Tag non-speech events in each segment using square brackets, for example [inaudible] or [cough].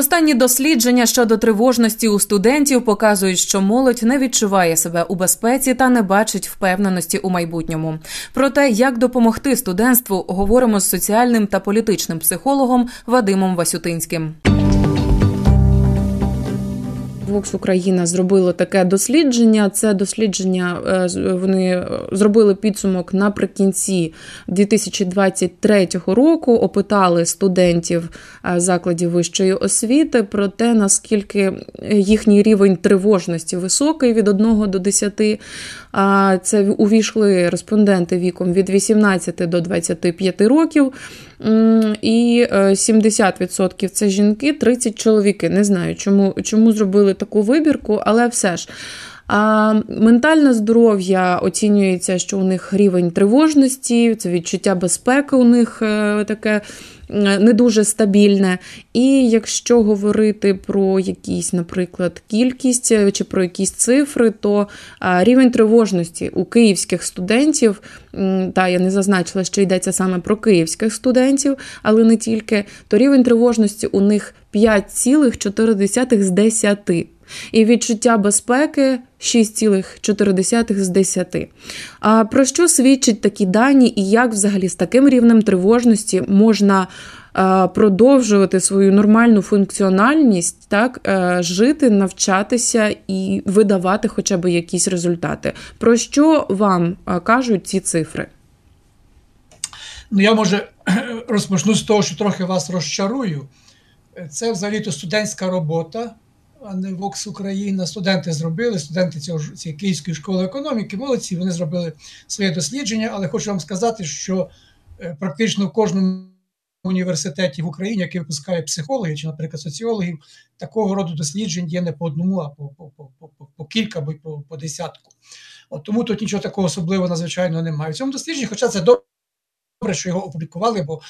Останні дослідження щодо тривожності у студентів показують, що молодь не відчуває себе у безпеці та не бачить впевненості у майбутньому. Про те, як допомогти студентству, говоримо з соціальним та політичним психологом Вадимом Васютинським. Vox Україна зробило таке дослідження. Це дослідження е, вони зробили підсумок наприкінці 2023 року. Опитали студентів е, закладів вищої освіти про те, наскільки їхній рівень тривожності високий від 1 до 10. Це увійшли респонденти віком від 18 до 25 років. І 70% е, це жінки, 30 чоловіки. Не знаю, чому, чому зробили таку вибірку, але все ж. А Ментальне здоров'я оцінюється, що у них рівень тривожності, це відчуття безпеки у них е, таке не дуже стабільне. І якщо говорити про якісь, наприклад, кількість е, чи про якісь цифри, то е, рівень тривожності у київських студентів, та я не зазначила, що йдеться саме про київських студентів, але не тільки, то рівень тривожності у них 5,4 з 10 і відчуття безпеки 6,4 з 10. А про що свідчать такі дані, і як взагалі з таким рівнем тривожності можна продовжувати свою нормальну функціональність, так, жити, навчатися і видавати хоча б якісь результати? Про що вам кажуть ці цифри? Ну, я може [clears throat] розпочну з того, що трохи вас розчарую. Це взагалі-то студентська робота а не Вокс Україна. Студенти зробили, студенти цього цієї Київської школи економіки, молодці, вони зробили своє дослідження, але хочу вам сказати, що е, практично в кожному університеті в Україні, який випускає психологів чи, наприклад, соціологів, такого роду досліджень є не по одному, а по по, по, по, по кілька або по, по десятку. От Тому тут нічого такого особливого надзвичайно немає. В цьому дослідженні, хоча це добре. Добре, що його опублікували, бо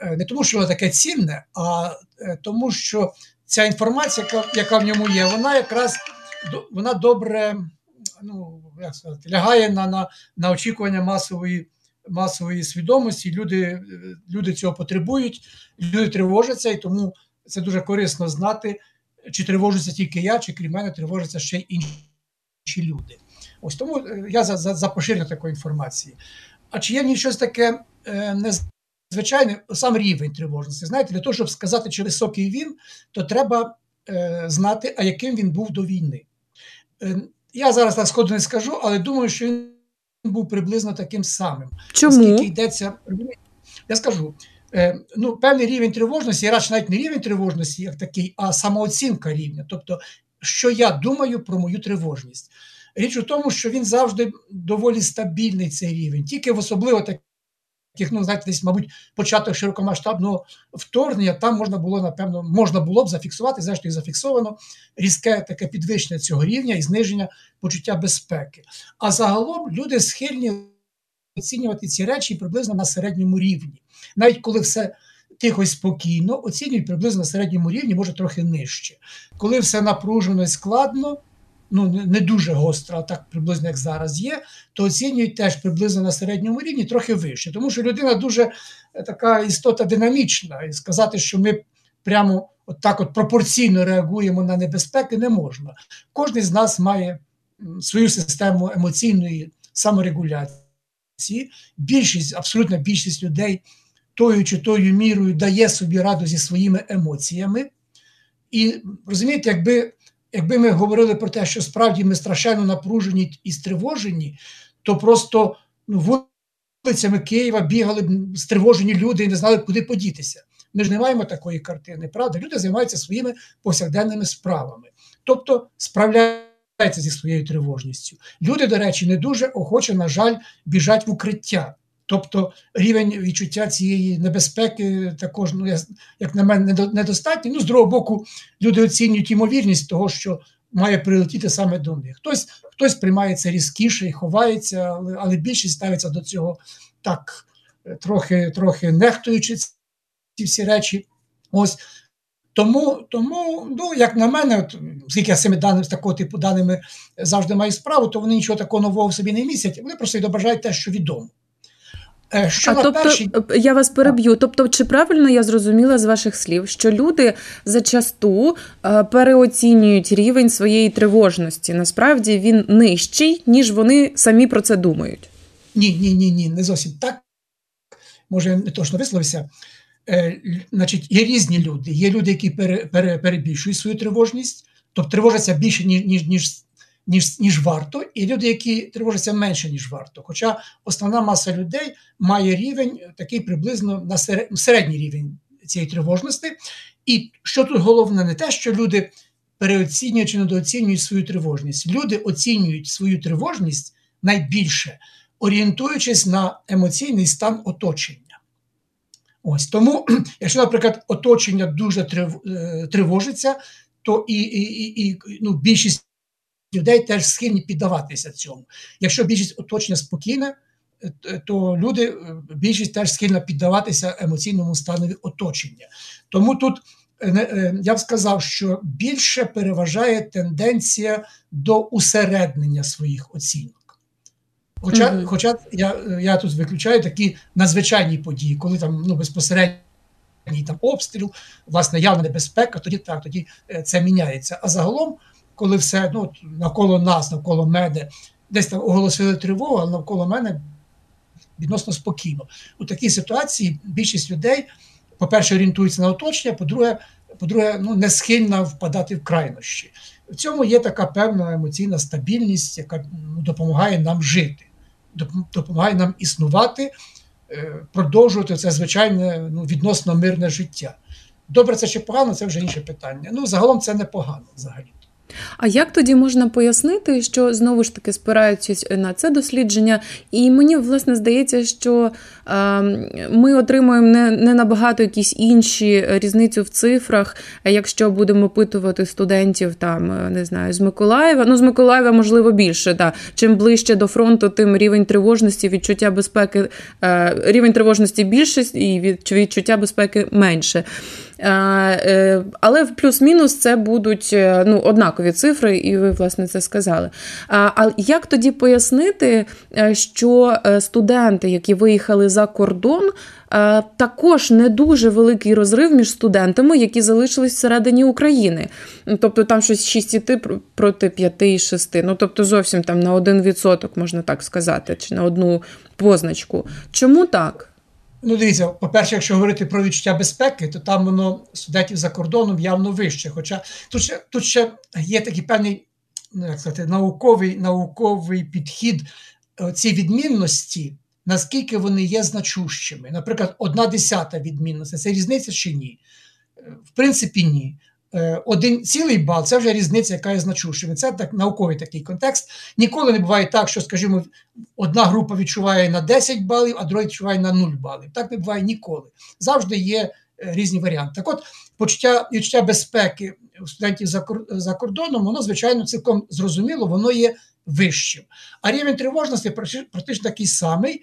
е, не тому, що воно таке цінне, а е, тому, що ця інформація, яка яка в ньому є, вона якраз вона добре ну, як сказати, лягає на на, на очікування масової масової свідомості. Люди, Люди цього потребують, люди тривожаться, і тому це дуже корисно знати, чи тривожуся тільки я, чи крім мене тривожаться ще й інші люди. Ось тому е, я за за, за поширення такої інформації. А чи є в щось таке е, не звичайно, сам рівень тривожності. Знаєте, для того, щоб сказати, чи високий він, то треба е, знати, а яким він був до війни. Е, я зараз так сходу не скажу, але думаю, що він був приблизно таким самим. Чому? Оскільки йдеться, я скажу. Е, ну, Певний рівень тривожності, радше навіть не рівень тривожності, як такий, а самооцінка рівня. Тобто, що я думаю про мою тривожність. Річ у тому, що він завжди доволі стабільний цей рівень, тільки в особливо так таких, ну знаєте, десь, мабуть, початок широкомасштабного вторгнення, там можна було, напевно, можна було б зафіксувати, зрештою зафіксовано різке таке підвищення цього рівня і зниження почуття безпеки. А загалом люди схильні оцінювати ці речі приблизно на середньому рівні. Навіть коли все тихо і спокійно, оцінюють приблизно на середньому рівні, може трохи нижче. Коли все напружено і складно ну не дуже гостра, а так приблизно як зараз є, то оцінюють теж приблизно на середньому рівні трохи вище. Тому що людина дуже е, така істота динамічна, і сказати, що ми прямо от так от пропорційно реагуємо на небезпеки, не можна. Кожен з нас має свою систему емоційної саморегуляції. Більшість, абсолютна більшість людей тою чи тою мірою дає собі раду зі своїми емоціями. І розумієте, якби якби ми говорили про те, що справді ми страшенно напружені і стривожені, то просто ну, вулицями Києва бігали б стривожені люди і не знали, куди подітися. Ми ж не маємо такої картини, правда? Люди займаються своїми повсякденними справами, тобто справляються зі своєю тривожністю. Люди, до речі, не дуже охоче, на жаль, біжать в укриття. Тобто рівень відчуття цієї небезпеки також, ну, як на мене, недостатній. Ну, з другого боку, люди оцінюють ймовірність того, що має прилетіти саме до них. Хтось хтось приймає це різкіше і ховається, але але більшість ставиться до цього так, трохи трохи нехтуючи ці всі речі. Ось тому, тому, ну, як на мене, от, оскільки я з цими даними з такого типу даними завжди маю справу, то вони нічого такого нового в собі не містять. Вони просто відображають те, що відомо. Е, що а тобто перші... Е, я вас переб'ю. Тобто, чи правильно я зрозуміла з ваших слів, що люди зачасту е, переоцінюють рівень своєї тривожності? Насправді він нижчий, ніж вони самі про це думають? Ні, ні, ні, ні, не зовсім так. Може, не точно висловився. Е, Значить, є різні люди. Є люди, які пере, пере, перебільшують свою тривожність, тобто тривожаться більше, ніж ніж, ніж ніж ніж варто, і люди, які тривожаться менше, ніж варто. Хоча основна маса людей має рівень такий приблизно на середній рівень цієї тривожності. І що тут головне, не те, що люди переоцінюють чи недооцінюють свою тривожність. Люди оцінюють свою тривожність найбільше, орієнтуючись на емоційний стан оточення. Ось тому, [clears throat] якщо, наприклад, оточення дуже е, тривожиться, то і і, і, і ну, більшість людей теж схильні піддаватися цьому. Якщо більшість оточення спокійне, е, то люди е, більшість теж схильна піддаватися емоційному станові оточення. Тому тут е, я б сказав, що більше переважає тенденція до усереднення своїх оцінок. Хоча mm -hmm. хоча я я тут виключаю такі надзвичайні події, коли там ну, безпосередній там обстріл, власне, явна небезпека, тоді так, тоді це міняється. А загалом коли все ну, навколо нас, навколо мене, десь там оголосили тривогу, але навколо мене відносно спокійно. У такій ситуації більшість людей, по-перше, орієнтуються на оточення, по-друге, по-друге, ну, не схильна впадати в крайнощі. В цьому є така певна емоційна стабільність, яка ну, допомагає нам жити, допомагає нам існувати, е, продовжувати це звичайне ну, відносно мирне життя. Добре, це чи погано, це вже інше питання. Ну, загалом це непогано взагалі. А як тоді можна пояснити, що знову ж таки спираючись на це дослідження, і мені власне здається, що е, ми отримуємо не не набагато якісь інші різницю в цифрах, якщо будемо опитувати студентів там е, не знаю з Миколаєва. Ну з Миколаєва можливо більше. Да. Чим ближче до фронту, тим рівень тривожності, відчуття безпеки, е, рівень тривожності більше і відчуття безпеки менше. Е, е, але в плюс-мінус це будуть е, ну, однакові цифри, і ви, власне, це сказали. А як тоді пояснити, що студенти, які виїхали за кордон, також не дуже великий розрив між студентами, які залишились всередині України. Тобто там щось 6,3 проти 5,6. Ну тобто зовсім там на 1% можна так сказати, чи на одну позначку. Чому так? Ну, дивіться, по-перше, якщо говорити про відчуття безпеки, то там воно студентів за кордоном явно вище. Хоча тут ще тут ще є такий певний ну, як сказати, науковий науковий підхід цієї відмінності, наскільки вони є значущими. Наприклад, одна десята відмінності це різниця чи ні? Е, в принципі, ні. Е, один цілий бал це вже різниця, яка є значущою. Це так науковий такий контекст. Ніколи не буває так, що, скажімо, одна група відчуває на 10 балів, а друга відчуває на 0 балів. Так не буває ніколи. Завжди є е, різні варіанти. Так от, почуття відчуття безпеки у студентів за кордоном, воно, звичайно, цілком зрозуміло, воно є вищим. А рівень тривожності практично такий самий.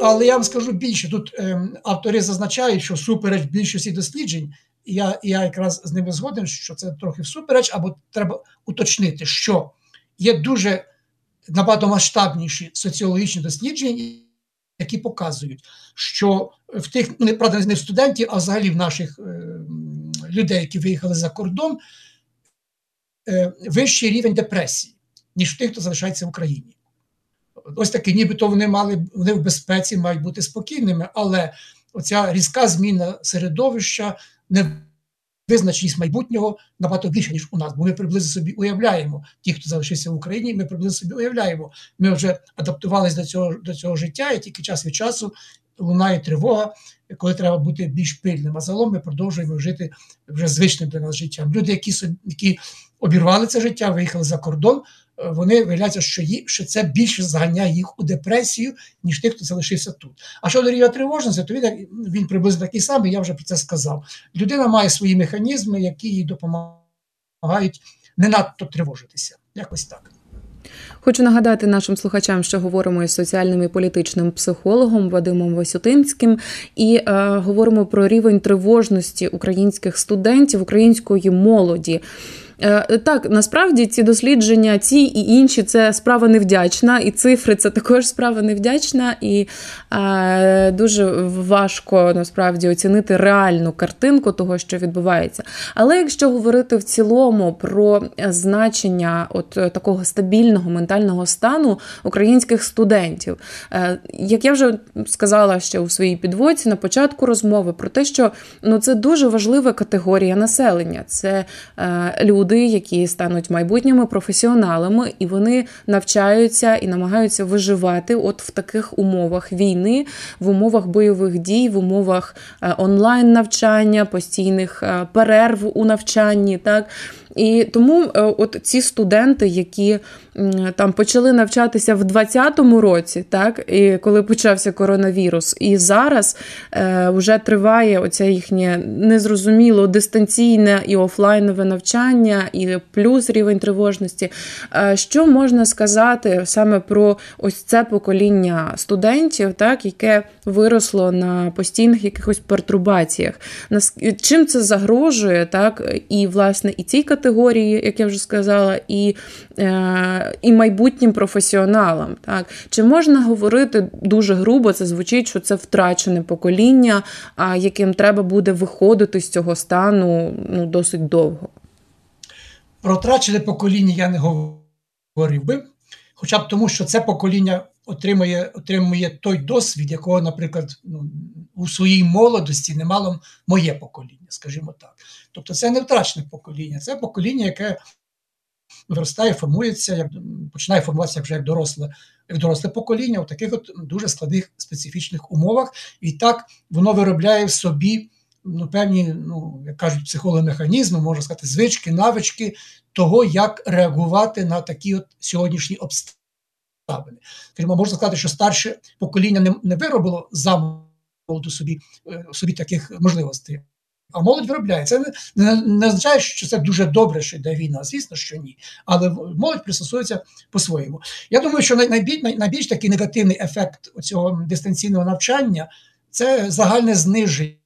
Але я вам скажу більше: тут ем, автори зазначають, що супереч більшості досліджень я я якраз з ними згоден, що це трохи всупереч, або треба уточнити, що є дуже набагато масштабніші соціологічні дослідження, які показують, що в тих, ну не правда, не в студентів, а взагалі в наших е, людей, які виїхали за кордон, е, вищий рівень депресії, ніж в тих, хто залишається в Україні. Ось таки, нібито вони мали вони в безпеці, мають бути спокійними, але оця різка зміна середовища невизначеність майбутнього набагато більше, ніж у нас, бо ми приблизно собі уявляємо, ті, хто залишився в Україні, ми приблизно собі уявляємо. Ми вже адаптувалися до цього до цього життя, і тільки час від часу лунає тривога, коли треба бути більш пильним. А загалом ми продовжуємо жити вже звичним для нас життям. Люди, які які обірвали це життя, виїхали за кордон вони виявляються, що ї, що це більше заганяє їх у депресію, ніж тих, хто залишився тут. А щодо рівня тривожності, то він він приблизно такий самий, я вже про це сказав. Людина має свої механізми, які їй допомагають не надто тривожитися. Якось так. Хочу нагадати нашим слухачам, що говоримо із соціальним і політичним психологом Вадимом Васютинським і е, говоримо про рівень тривожності українських студентів, української молоді. Е, так, насправді ці дослідження, ці і інші це справа невдячна, і цифри це також справа невдячна, і е, дуже важко насправді оцінити реальну картинку того, що відбувається. Але якщо говорити в цілому про значення от такого стабільного ментального стану українських студентів, е, як я вже сказала ще у своїй підводці на початку розмови про те, що ну це дуже важлива категорія населення. Це е, люди, які стануть майбутніми професіоналами, і вони навчаються і намагаються виживати от в таких умовах війни, в умовах бойових дій, в умовах е, онлайн навчання, постійних е, перерв у навчанні. так. І тому е, от ці студенти, які там почали навчатися в 2020 році, так і коли почався коронавірус, і зараз е, вже триває оця їхнє незрозуміло дистанційне і офлайнове навчання, і плюс рівень тривожності. Е, що можна сказати саме про ось це покоління студентів, так яке виросло на постійних якихось пертурбаціях? Чим це загрожує, так і власне і цій категорії, як я вже сказала, і е, і майбутнім професіоналам. Так? Чи можна говорити дуже грубо, це звучить, що це втрачене покоління, яким треба буде виходити з цього стану ну, досить довго? Про втрачене покоління я не говорив би, хоча б тому, що це покоління отримує отримує той досвід, якого, наприклад, ну, у своїй молодості не мало моє покоління, скажімо так. Тобто це не втрачене покоління, це покоління, яке виростає, формується, як починає формуватися вже як доросле, як доросле покоління у таких от дуже складних специфічних умовах, і так воно виробляє в собі ну, певні, ну як кажуть, психологомеханізми, можна сказати, звички, навички того, як реагувати на такі от сьогоднішні обставини. Скажімо, можна сказати, що старше покоління не, не виробило замолоду собі, е, собі таких можливостей. А молодь виробляє. Це не, не, не означає, що це дуже добре, що йде війна. Звісно, що ні. Але молодь пристосується по-своєму. Я думаю, що найбільш, найбільш такий негативний ефект цього дистанційного навчання це загальне зниження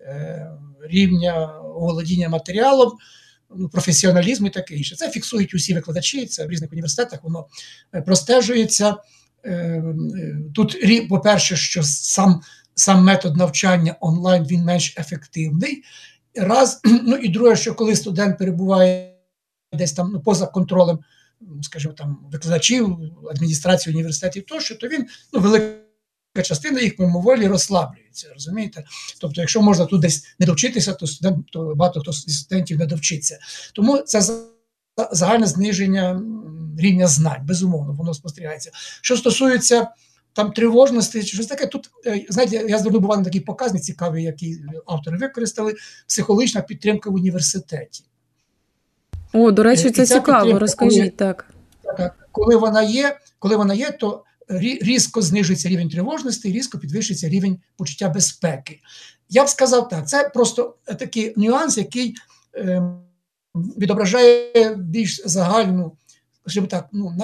е, рівня володіння матеріалом, ну, професіоналізму і таке інше. Це фіксують усі викладачі, це в різних університетах, воно е, простежується. Е, е, тут, по-перше, що сам сам метод навчання онлайн він менш ефективний. Раз, [clears throat] ну і друге, що коли студент перебуває десь там ну, поза контролем, скажімо, там викладачів, адміністрації університетів, тощо, то він ну, велика частина їх мимоволі розслаблюється. розумієте? Тобто, якщо можна тут десь не довчитися, то студент, то багато хто з студентів не довчиться. Тому це загальне зниження рівня знань, безумовно, воно спостерігається. Що стосується там тривожності, чи щось таке. Тут е, знаєте, я звернув увагу на такий показник цікавий, який автори використали: психологічна підтримка в університеті. О, до речі, це цікаво. Розкажіть так. так. Коли вона є, коли вона є, то різко знижується рівень тривожності і різко підвищується рівень почуття безпеки. Я б сказав так, це просто такий нюанс, який е, відображає більш загальну, скажімо так, ну,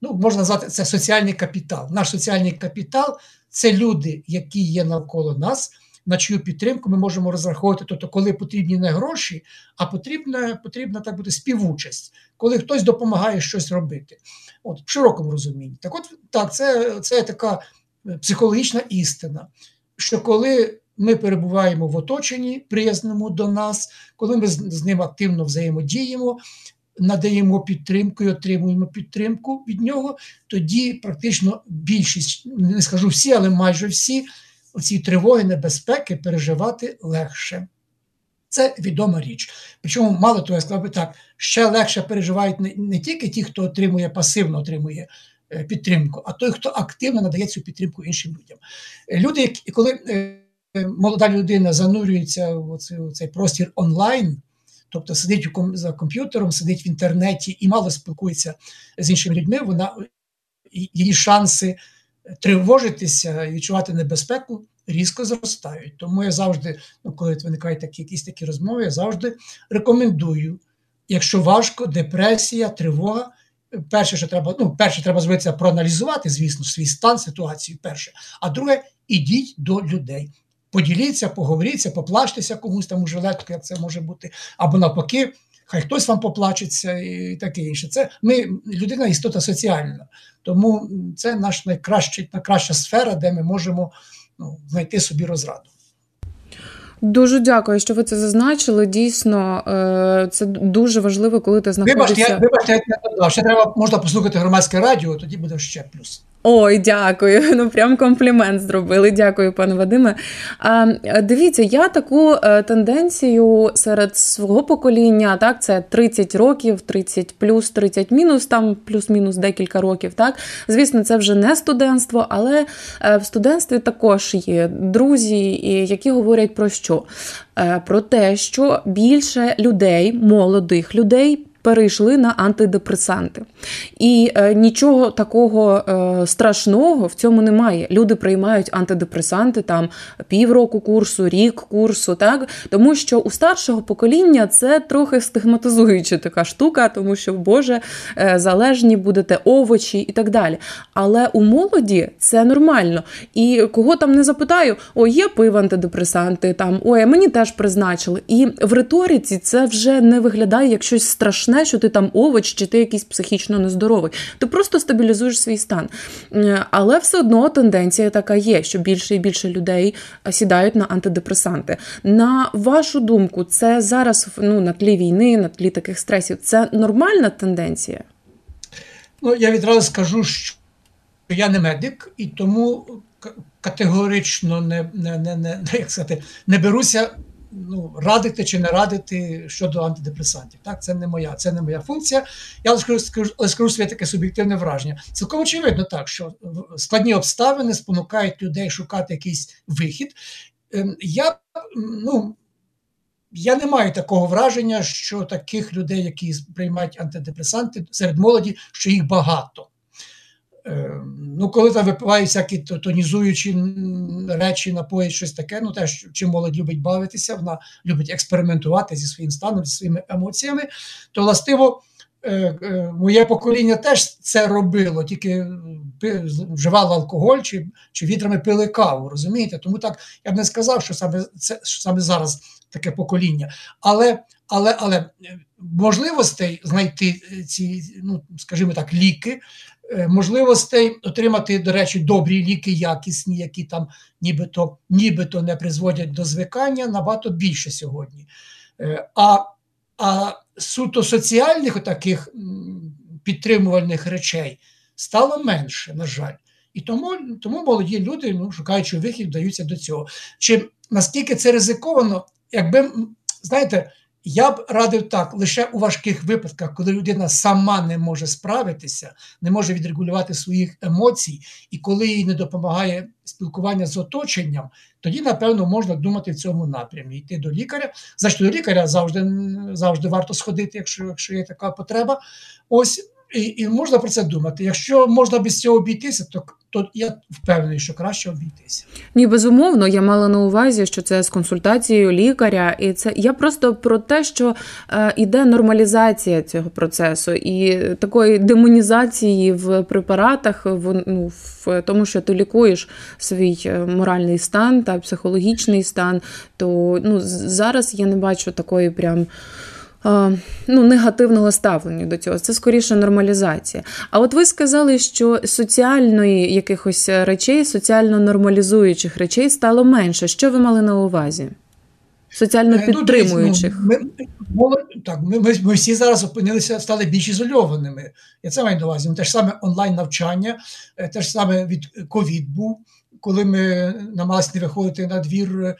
ну, можна назвати це соціальний капітал. Наш соціальний капітал це люди, які є навколо нас, на чию підтримку ми можемо розраховувати, тобто, коли потрібні не гроші, а потрібна, потрібна так бути співучасть, коли хтось допомагає щось робити. От, В широкому розумінні. Так, от так, це, це така е, психологічна істина, що коли ми перебуваємо в оточенні приязному до нас, коли ми з ним активно взаємодіємо, надаємо підтримку і отримуємо підтримку від нього, тоді практично більшість, не скажу всі, але майже всі ці тривоги, небезпеки переживати легше. Це відома річ. Причому, мало того, я сказав би так, ще легше переживають не, не тільки ті, хто отримує пасивно отримує е, підтримку, а той, хто активно надає цю підтримку іншим людям. Люди, коли е, молода людина занурюється в цей простір онлайн, тобто сидить за комп'ютером, сидить в інтернеті і мало спілкується з іншими людьми, вона її шанси тривожитися і відчувати небезпеку різко зростають. Тому я завжди, ну коли виникають такі якісь такі розмови, я завжди рекомендую, якщо важко, депресія, тривога. Перше, що треба, ну, перше, треба це проаналізувати, звісно, свій стан, ситуацію. Перше. А друге, ідіть до людей. Поділіться, поговоріться, поплачтеся комусь там у жилетку, як це може бути, або навпаки, хай хтось вам поплачеться і таке інше. Це ми людина істота соціальна, тому це наш найкращий, найкраща сфера, де ми можемо ну, знайти собі розраду. Дуже дякую, що ви це зазначили. Дійсно, е, це дуже важливо, коли ти знаходишся... Вибачте, я, вибачте, я не додав. Ще треба можна послухати громадське радіо, тоді буде ще плюс. Ой, дякую. [laughs] Ну прям комплімент зробили. Дякую, пане Вадиме. А, Дивіться, я таку е, тенденцію серед свого покоління, так, це 30 років, 30 плюс, 30 мінус, там плюс-мінус декілька років. Так, звісно, це вже не студентство, але е, в студентстві також є друзі, які говорять про що? Е, про те, що більше людей, молодих людей перейшли на антидепресанти. І е, нічого такого е, страшного в цьому немає. Люди приймають антидепресанти там півроку курсу, рік курсу, так тому що у старшого покоління це трохи стигматизуюча така штука, тому що, Боже, е, залежні будете овочі і так далі. Але у молоді це нормально. І кого там не запитаю, о, є пив антидепресанти, там ой, мені теж призначили. І в риториці це вже не виглядає як щось страшне означає, що ти там овоч чи ти якийсь психічно нездоровий. Ти просто стабілізуєш свій стан. Е, але все одно тенденція така є, що більше і більше людей е, сідають на антидепресанти. На вашу думку, це зараз ну, на тлі війни, на тлі таких стресів, це нормальна тенденція? Ну, я відразу скажу, що я не медик, і тому категорично не не, не, не, як сказати, не беруся ну, радити чи не радити щодо антидепресантів. Так, Це не моя це не моя функція. Я скажу, скажу, скажу своє таке суб'єктивне враження. Цілком очевидно, так, що складні обставини спонукають людей шукати якийсь вихід. Ем, я ну, я не маю такого враження, що таких людей, які приймають антидепресанти серед молоді, що їх багато. Е, ну, коли там випиває всякі тонізуючі речі, напої, щось таке, ну теж чим молодь любить бавитися, вона любить експериментувати зі своїм станом, зі своїми емоціями, то властиво. Е, е, моє покоління теж це робило, тільки вживало алкоголь чи чи відрами пили каву. розумієте? Тому так я б не сказав, що саме це що саме зараз таке покоління. Але але, але можливостей знайти ці, ну скажімо так, ліки Е, можливостей отримати, до речі, добрі ліки, якісні, які там нібито нібито не призводять до звикання, набагато більше сьогодні. Е, а а суто соціальних таких підтримувальних речей стало менше, на жаль. І тому тому молоді люди, ну, шукаючи вихід, вдаються до цього. Чи наскільки це ризиковано, якби, знаєте, я б радив так, лише у важких випадках, коли людина сама не може справитися, не може відрегулювати своїх емоцій, і коли їй не допомагає спілкування з оточенням, тоді, напевно, можна думати в цьому напрямі. Йти до лікаря. Що до лікаря завжди завжди варто сходити, якщо, якщо є така потреба. Ось і і можна про це думати. Якщо можна без цього обійтися, то то я впевнений, що краще обійтися. Ні, безумовно, я мала на увазі, що це з консультацією лікаря, і це я просто про те, що е, іде нормалізація цього процесу і такої демонізації в препаратах, в ну, в тому, що ти лікуєш свій е, моральний стан та психологічний стан. То ну зараз я не бачу такої прям ну, негативного ставлення до цього. Це скоріше нормалізація. А от ви сказали, що соціальної якихось речей, соціально нормалізуючих речей стало менше. Що ви мали на увазі? Соціально е, ну, підтримуючих. Ну, ми, ми, так, ми, ми, ми всі зараз опинилися, стали більш ізольованими. Я це маю на увазі. Те ж саме онлайн-навчання, е, те ж саме від ковід був, коли ми намагалися не виходити на двір Е,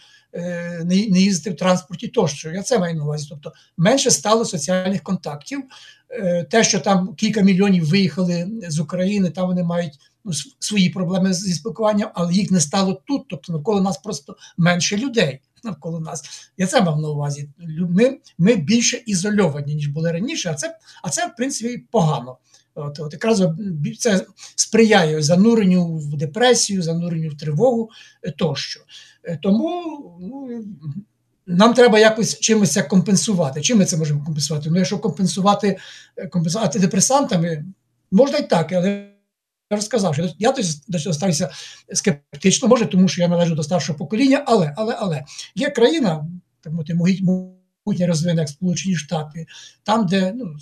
не їздити в транспорті тощо. Я це маю на увазі. Тобто менше стало соціальних контактів. Е, те, що там кілька мільйонів виїхали з України, там вони мають ну, свої проблеми зі спілкуванням, але їх не стало тут. Тобто навколо нас просто менше людей. Навколо нас. Я це мав на увазі. Ми ми більше ізольовані, ніж були раніше, а це, а це в принципі, погано. От, от Якраз це сприяє зануренню в депресію, зануренню в тривогу тощо. Е, тому ну, нам треба якось чимось це компенсувати. Чим ми це можемо компенсувати? Ну, якщо компенсувати е, компенсувати депресантами, можна й так, але Я розказав, що я до цього ставився скептично, може, тому що я належу до старшого покоління, але але, але є країна, мовити, могутня розвинена, як Сполучені Штати, там, де ну,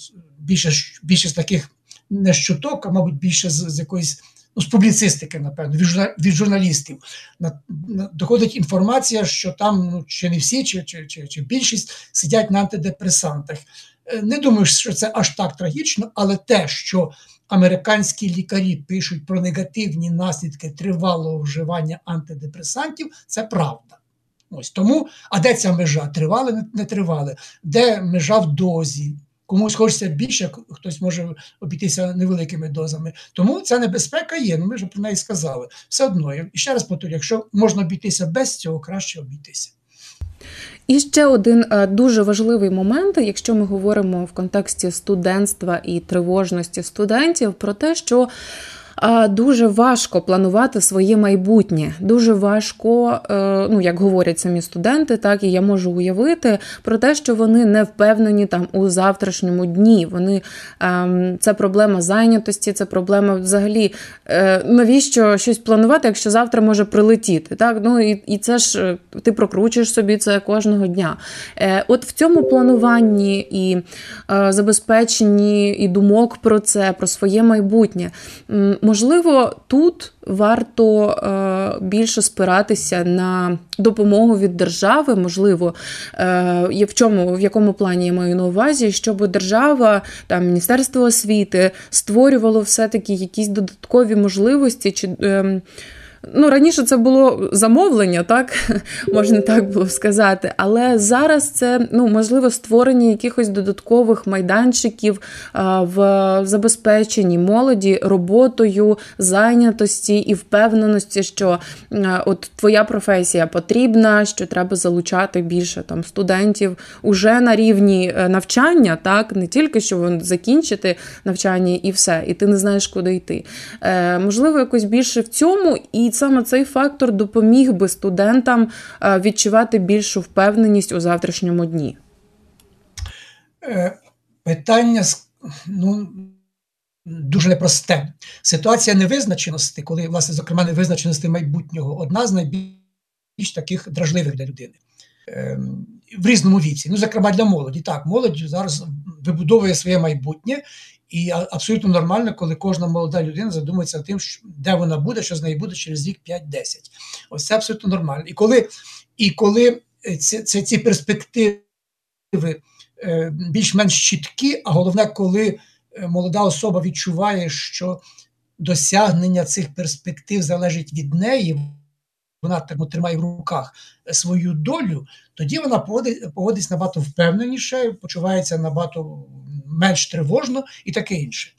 більше з таких не щоток, а мабуть, більше з, з якоїсь ну, з публіцистики, напевно, від журналістів. На, на, доходить інформація, що там ну, чи не всі, чи, чи, чи, чи більшість сидять на антидепресантах. Е, не думаю, що це аж так трагічно, але те, що американські лікарі пишуть про негативні наслідки тривалого вживання антидепресантів, це правда. Ось тому, а де ця межа? Тривали, не тривали, де межа в дозі? Комусь хочеться більше, хтось може обійтися невеликими дозами. Тому ця небезпека є. Ну ми вже про неї сказали. Все одно, і ще раз повторю, якщо можна обійтися без цього, краще обійтися. І ще один е, дуже важливий момент, якщо ми говоримо в контексті студентства і тривожності студентів, про те, що дуже важко планувати своє майбутнє. Дуже важко, е, ну як говорять самі студенти, так і я можу уявити про те, що вони не впевнені там у завтрашньому дні. Вони ем, це проблема зайнятості, це проблема взагалі. Е, навіщо щось планувати, якщо завтра може прилетіти? Так, ну і і це ж е, ти прокручуєш собі це кожного дня. От в цьому плануванні і забезпеченні і думок про це, про своє майбутнє. Можливо, тут варто е, більше спиратися на допомогу від держави, можливо, е, в чому в якому плані я маю на увазі, щоб держава там Міністерство освіти створювало все-таки якісь додаткові можливості чи. Е, Ну, раніше це було замовлення, так [laughs] можна так було сказати. Але зараз це ну можливо створення якихось додаткових майданчиків в забезпеченні молоді роботою, зайнятості і впевненості, що от твоя професія потрібна, що треба залучати більше там студентів уже на рівні е, навчання, так не тільки що закінчити навчання і все, і ти не знаєш, куди йти. Е, Можливо, якось більше в цьому і саме цей фактор допоміг би студентам е, відчувати більшу впевненість у завтрашньому дні? Е, питання ну, дуже непросте. Ситуація невизначеності, коли, власне, зокрема, невизначеності майбутнього, одна з найбільш таких дражливих для людини. Ем, в різному віці, ну, зокрема для молоді. Так, молодь зараз вибудовує своє майбутнє, і абсолютно нормально, коли кожна молода людина задумується тим, де вона буде, що з нею буде через рік 5-10. Ось це абсолютно нормально. І коли і коли ці, ці, ці перспективи е, більш-менш чіткі, а головне, коли е, молода особа відчуває, що досягнення цих перспектив залежить від неї. Вона так тримає в руках свою долю, тоді вона поводиться набагато впевненіше, почувається набагато менш тривожно і таке інше.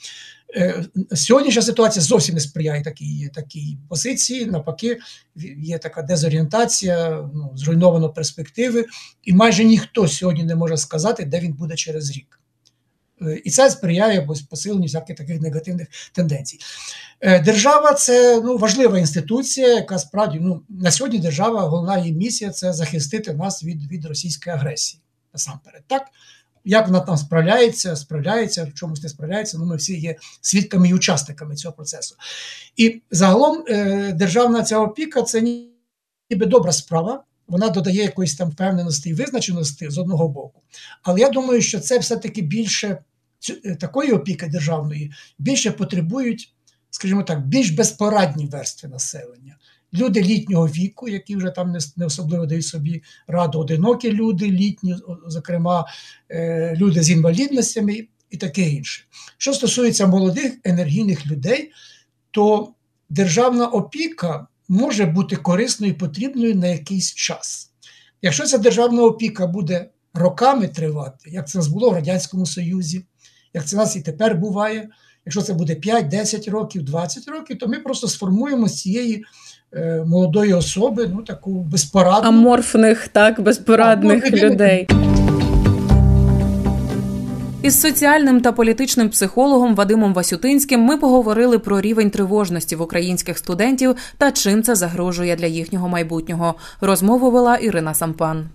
Е, сьогоднішня ситуація зовсім не сприяє такій такій позиції. Навпаки, є така дезорієнтація, ну, зруйновано перспективи, і майже ніхто сьогодні не може сказати, де він буде через рік. Е, і це сприяє посиленню всяких таких негативних тенденцій. Е, держава це ну, важлива інституція, яка справді ну, на сьогодні держава, головна її місія це захистити нас від від російської агресії. Насамперед, так як вона там справляється, справляється, в чомусь не справляється. Ну, ми всі є свідками і учасниками цього процесу. І загалом е, державна ця опіка це ніби добра справа. Вона додає якоїсь там впевненості і визначеності з одного боку. Але я думаю, що це все-таки більше е, такої опіки державної більше потребують, скажімо так, більш безпорадні верстви населення люди літнього віку, які вже там не особливо дають собі раду, одинокі люди, літні, зокрема е, люди з інвалідностями і таке інше. Що стосується молодих енергійних людей, то державна опіка може бути корисною і потрібною на якийсь час. Якщо ця державна опіка буде роками тривати, як це нас було в Радянському Союзі, як це нас і тепер буває, якщо це буде 5, 10 років, 20 років, то ми просто сформуємо з цієї молодої особи, ну таку безпорадну. аморфних, так, безпорадних ну, людей. Із соціальним та політичним психологом Вадимом Васютинським ми поговорили про рівень тривожності в українських студентів та чим це загрожує для їхнього майбутнього. Розмову вела Ірина Сампан.